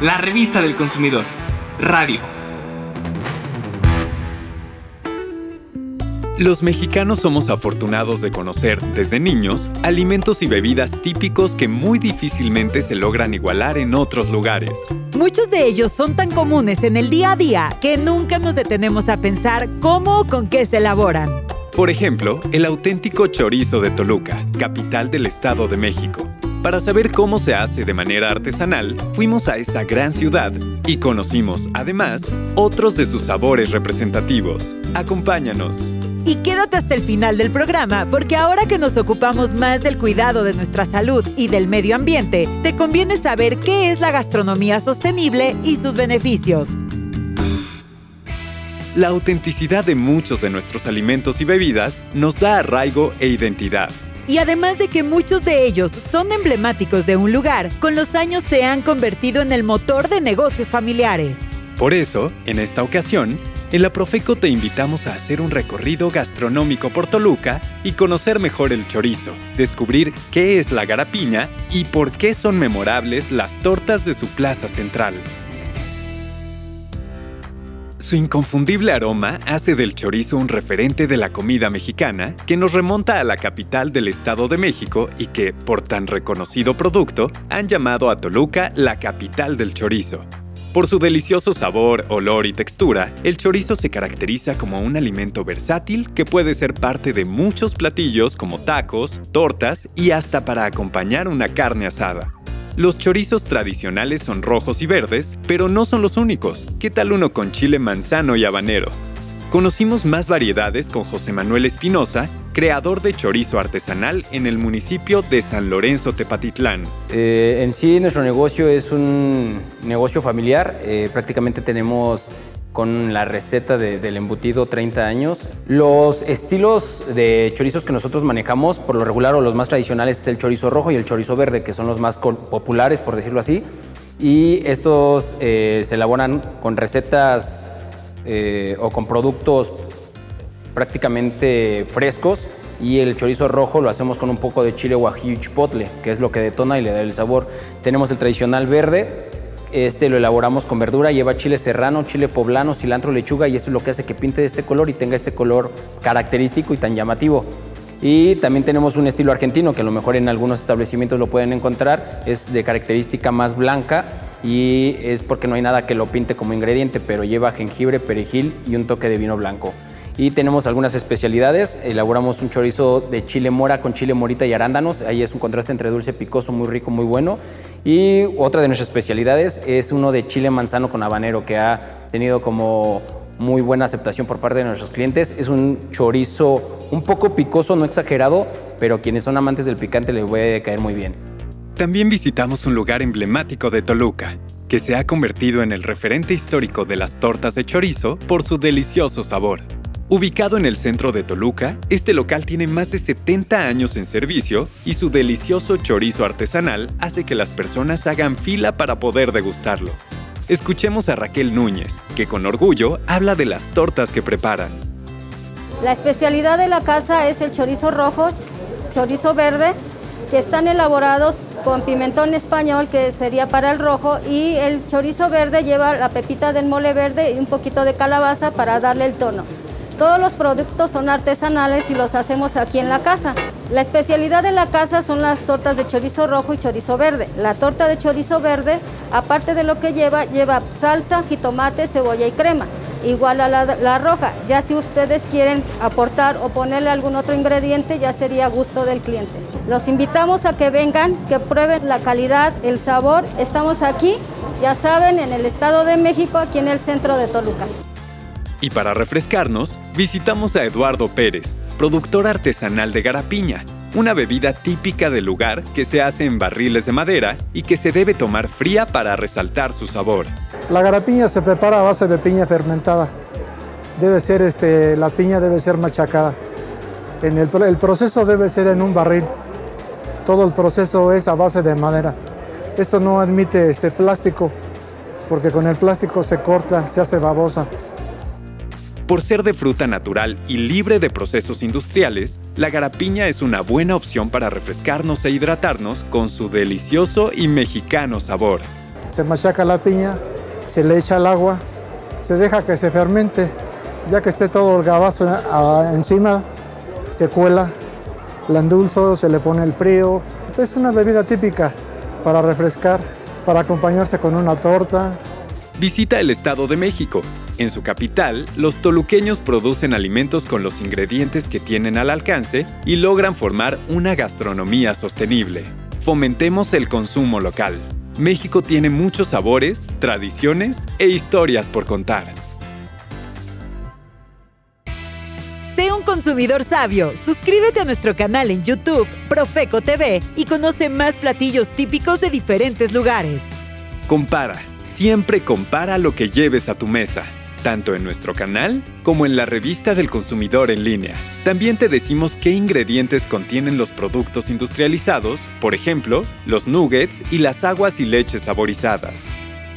la revista del consumidor. Radio. Los mexicanos somos afortunados de conocer, desde niños, alimentos y bebidas típicos que muy difícilmente se logran igualar en otros lugares. Muchos de ellos son tan comunes en el día a día que nunca nos detenemos a pensar cómo o con qué se elaboran. Por ejemplo, el auténtico chorizo de Toluca, capital del Estado de México. Para saber cómo se hace de manera artesanal, fuimos a esa gran ciudad y conocimos, además, otros de sus sabores representativos. Acompáñanos. Y quédate hasta el final del programa porque ahora que nos ocupamos más del cuidado de nuestra salud y del medio ambiente, te conviene saber qué es la gastronomía sostenible y sus beneficios. La autenticidad de muchos de nuestros alimentos y bebidas nos da arraigo e identidad. Y además de que muchos de ellos son emblemáticos de un lugar, con los años se han convertido en el motor de negocios familiares. Por eso, en esta ocasión, en la te invitamos a hacer un recorrido gastronómico por Toluca y conocer mejor el chorizo, descubrir qué es la garapiña y por qué son memorables las tortas de su plaza central. Su inconfundible aroma hace del chorizo un referente de la comida mexicana que nos remonta a la capital del Estado de México y que, por tan reconocido producto, han llamado a Toluca la capital del chorizo. Por su delicioso sabor, olor y textura, el chorizo se caracteriza como un alimento versátil que puede ser parte de muchos platillos como tacos, tortas y hasta para acompañar una carne asada. Los chorizos tradicionales son rojos y verdes, pero no son los únicos. ¿Qué tal uno con chile manzano y habanero? Conocimos más variedades con José Manuel Espinosa, creador de chorizo artesanal en el municipio de San Lorenzo Tepatitlán. Eh, en sí, nuestro negocio es un negocio familiar. Eh, prácticamente tenemos con la receta del embutido 30 años. Los estilos de chorizos que nosotros manejamos, por lo regular o los más tradicionales, es el chorizo rojo y el chorizo verde, que son los más populares, por decirlo así. Y estos eh, se elaboran con recetas eh, o con productos prácticamente frescos y el chorizo rojo lo hacemos con un poco de chile guajillo chipotle, que es lo que detona y le da el sabor. Tenemos el tradicional verde, este lo elaboramos con verdura, lleva chile serrano, chile poblano, cilantro, lechuga y esto es lo que hace que pinte de este color y tenga este color característico y tan llamativo. Y también tenemos un estilo argentino que a lo mejor en algunos establecimientos lo pueden encontrar, es de característica más blanca y es porque no hay nada que lo pinte como ingrediente, pero lleva jengibre, perejil y un toque de vino blanco. Y tenemos algunas especialidades. Elaboramos un chorizo de chile mora con chile morita y arándanos. Ahí es un contraste entre dulce picoso, muy rico, muy bueno. Y otra de nuestras especialidades es uno de chile manzano con habanero, que ha tenido como muy buena aceptación por parte de nuestros clientes. Es un chorizo un poco picoso, no exagerado, pero quienes son amantes del picante les puede caer muy bien. También visitamos un lugar emblemático de Toluca, que se ha convertido en el referente histórico de las tortas de chorizo por su delicioso sabor. Ubicado en el centro de Toluca, este local tiene más de 70 años en servicio y su delicioso chorizo artesanal hace que las personas hagan fila para poder degustarlo. Escuchemos a Raquel Núñez, que con orgullo habla de las tortas que preparan. La especialidad de la casa es el chorizo rojo, chorizo verde, que están elaborados con pimentón español, que sería para el rojo, y el chorizo verde lleva la pepita del mole verde y un poquito de calabaza para darle el tono. Todos los productos son artesanales y los hacemos aquí en la casa. La especialidad de la casa son las tortas de chorizo rojo y chorizo verde. La torta de chorizo verde, aparte de lo que lleva, lleva salsa, jitomate, cebolla y crema. Igual a la, roja. Ya si ustedes quieren aportar o ponerle algún otro ingrediente, ya sería gusto del cliente. Los invitamos a que vengan, que prueben la calidad, el sabor. Estamos aquí, ya saben, en el Estado de México, aquí en el centro de Toluca. Y para refrescarnos, visitamos a Eduardo Pérez, productor artesanal de garapiña, una bebida típica del lugar que se hace en barriles de madera y que se debe tomar fría para resaltar su sabor. La garapiña se prepara a base de piña fermentada. Debe ser, este, la piña debe ser machacada. En el, proceso debe ser en un barril. Todo el proceso es a base de madera. Esto no admite este plástico, porque con el plástico se corta, se hace babosa. Por ser de fruta natural y libre de procesos industriales, la garapiña es una buena opción para refrescarnos e hidratarnos con su delicioso y mexicano sabor. se machaca la piña, se le echa el agua, se deja que se fermente, ya que esté todo el gabazo encima, se cuela, la endulzo, se le pone el frío. Es una bebida típica para refrescar, para acompañarse con una torta. Visita el Estado de México. En su capital, los toluqueños producen alimentos con los ingredientes que tienen al alcance y logran formar una gastronomía sostenible. Fomentemos el consumo local. México tiene muchos sabores, tradiciones e historias por contar. Sé un consumidor sabio. Suscríbete a nuestro canal en YouTube, Profeco TV, y conoce más platillos típicos de diferentes lugares. Compara, siempre compara lo que lleves a tu mesa tanto en nuestro canal como en la revista del consumidor en línea. También te decimos qué ingredientes contienen los productos industrializados, por ejemplo, los nuggets y las aguas y leches saborizadas.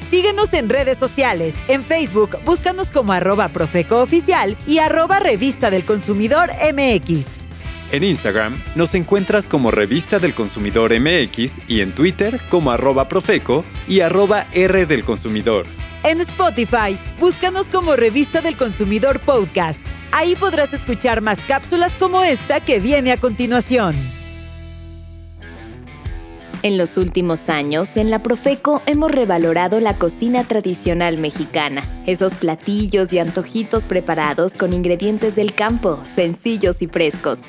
Síguenos en redes sociales. En Facebook, búscanos como arroba Profeco Oficial y arroba Revista del Consumidor MX. En Instagram nos encuentras como Revista del Consumidor MX y en Twitter como arroba Profeco y arroba R del Consumidor. En Spotify, búscanos como Revista del Consumidor Podcast. Ahí podrás escuchar más cápsulas como esta que viene a continuación. En los últimos años, en la Profeco hemos revalorado la cocina tradicional mexicana, esos platillos y antojitos preparados con ingredientes del campo, sencillos y frescos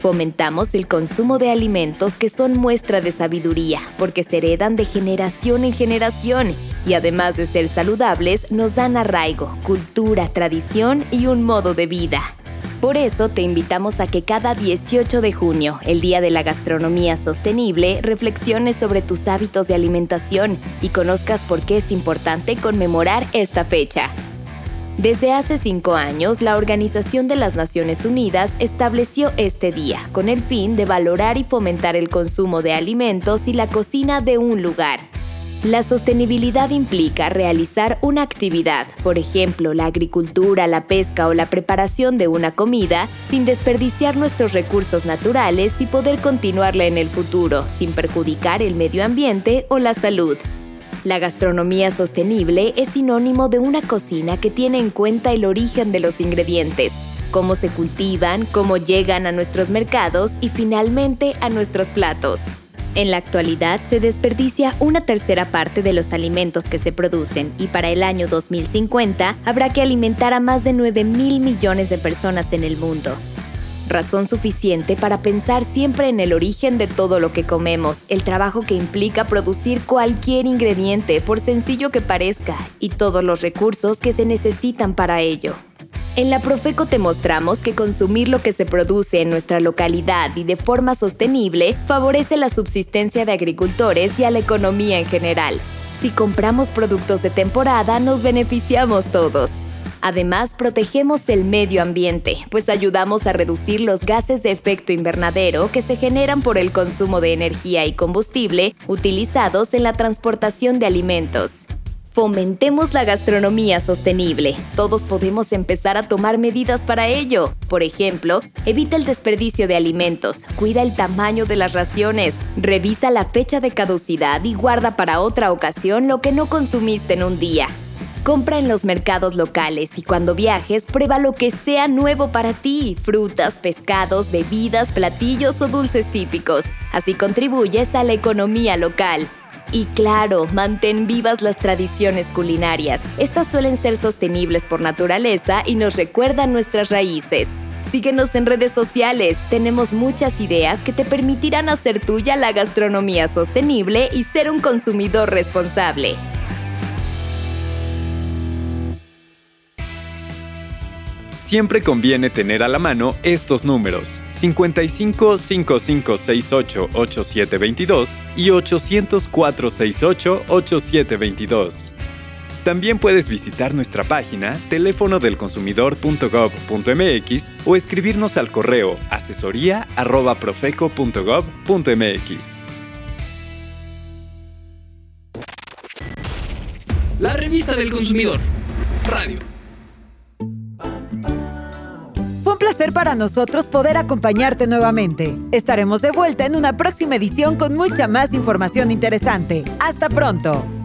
Fomentamos el consumo de alimentos que son muestra de sabiduría, porque se heredan de generación en generación y además de ser saludables, nos dan arraigo, cultura, tradición y un modo de vida. Por eso te invitamos a que cada 18 de junio, el Día de la Gastronomía Sostenible, reflexiones sobre tus hábitos de alimentación y conozcas por qué es importante conmemorar esta fecha. Desde hace cinco años, la Organización de las Naciones Unidas estableció este día con el fin de valorar y fomentar el consumo de alimentos y la cocina de un lugar. La sostenibilidad implica realizar una actividad, por ejemplo, la agricultura, la pesca o la preparación de una comida, sin desperdiciar nuestros recursos naturales y poder continuarla en el futuro, sin perjudicar el medio ambiente o la salud. La gastronomía sostenible es sinónimo de una cocina que tiene en cuenta el origen de los ingredientes, cómo se cultivan, cómo llegan a nuestros mercados y finalmente a nuestros platos. En la actualidad se desperdicia una tercera parte de los alimentos que se producen y para el año 2050 habrá que alimentar a más de 9 mil millones de personas en el mundo razón suficiente para pensar siempre en el origen de todo lo que comemos, el trabajo que implica producir cualquier ingrediente, por sencillo que parezca, y todos los recursos que se necesitan para ello. En la Profeco te mostramos que consumir lo que se produce en nuestra localidad y de forma sostenible favorece la subsistencia de agricultores y a la economía en general. Si compramos productos de temporada, nos beneficiamos todos. Además, protegemos el medio ambiente, pues ayudamos a reducir los gases de efecto invernadero que se generan por el consumo de energía y combustible utilizados en la transportación de alimentos. Fomentemos la gastronomía sostenible. Todos podemos empezar a tomar medidas para ello. Por ejemplo, evita el desperdicio de alimentos, cuida el tamaño de las raciones, revisa la fecha de caducidad y guarda para otra ocasión lo que no consumiste en un día. Compra en los mercados locales y cuando viajes prueba lo que sea nuevo para ti, frutas, pescados, bebidas, platillos o dulces típicos. Así contribuyes a la economía local. Y claro, mantén vivas las tradiciones culinarias. Estas suelen ser sostenibles por naturaleza y nos recuerdan nuestras raíces. Síguenos en redes sociales, tenemos muchas ideas que te permitirán hacer tuya la gastronomía sostenible y ser un consumidor responsable. Siempre conviene tener a la mano estos números 55 5568 8722 y 804 68 8722. También puedes visitar nuestra página teléfono del consumidor.gov.mx o escribirnos al correo asesoría@profeco.gov.mx. La revista del consumidor. Radio. Para nosotros poder acompañarte nuevamente. Estaremos de vuelta en una próxima edición con mucha más información interesante. Hasta pronto.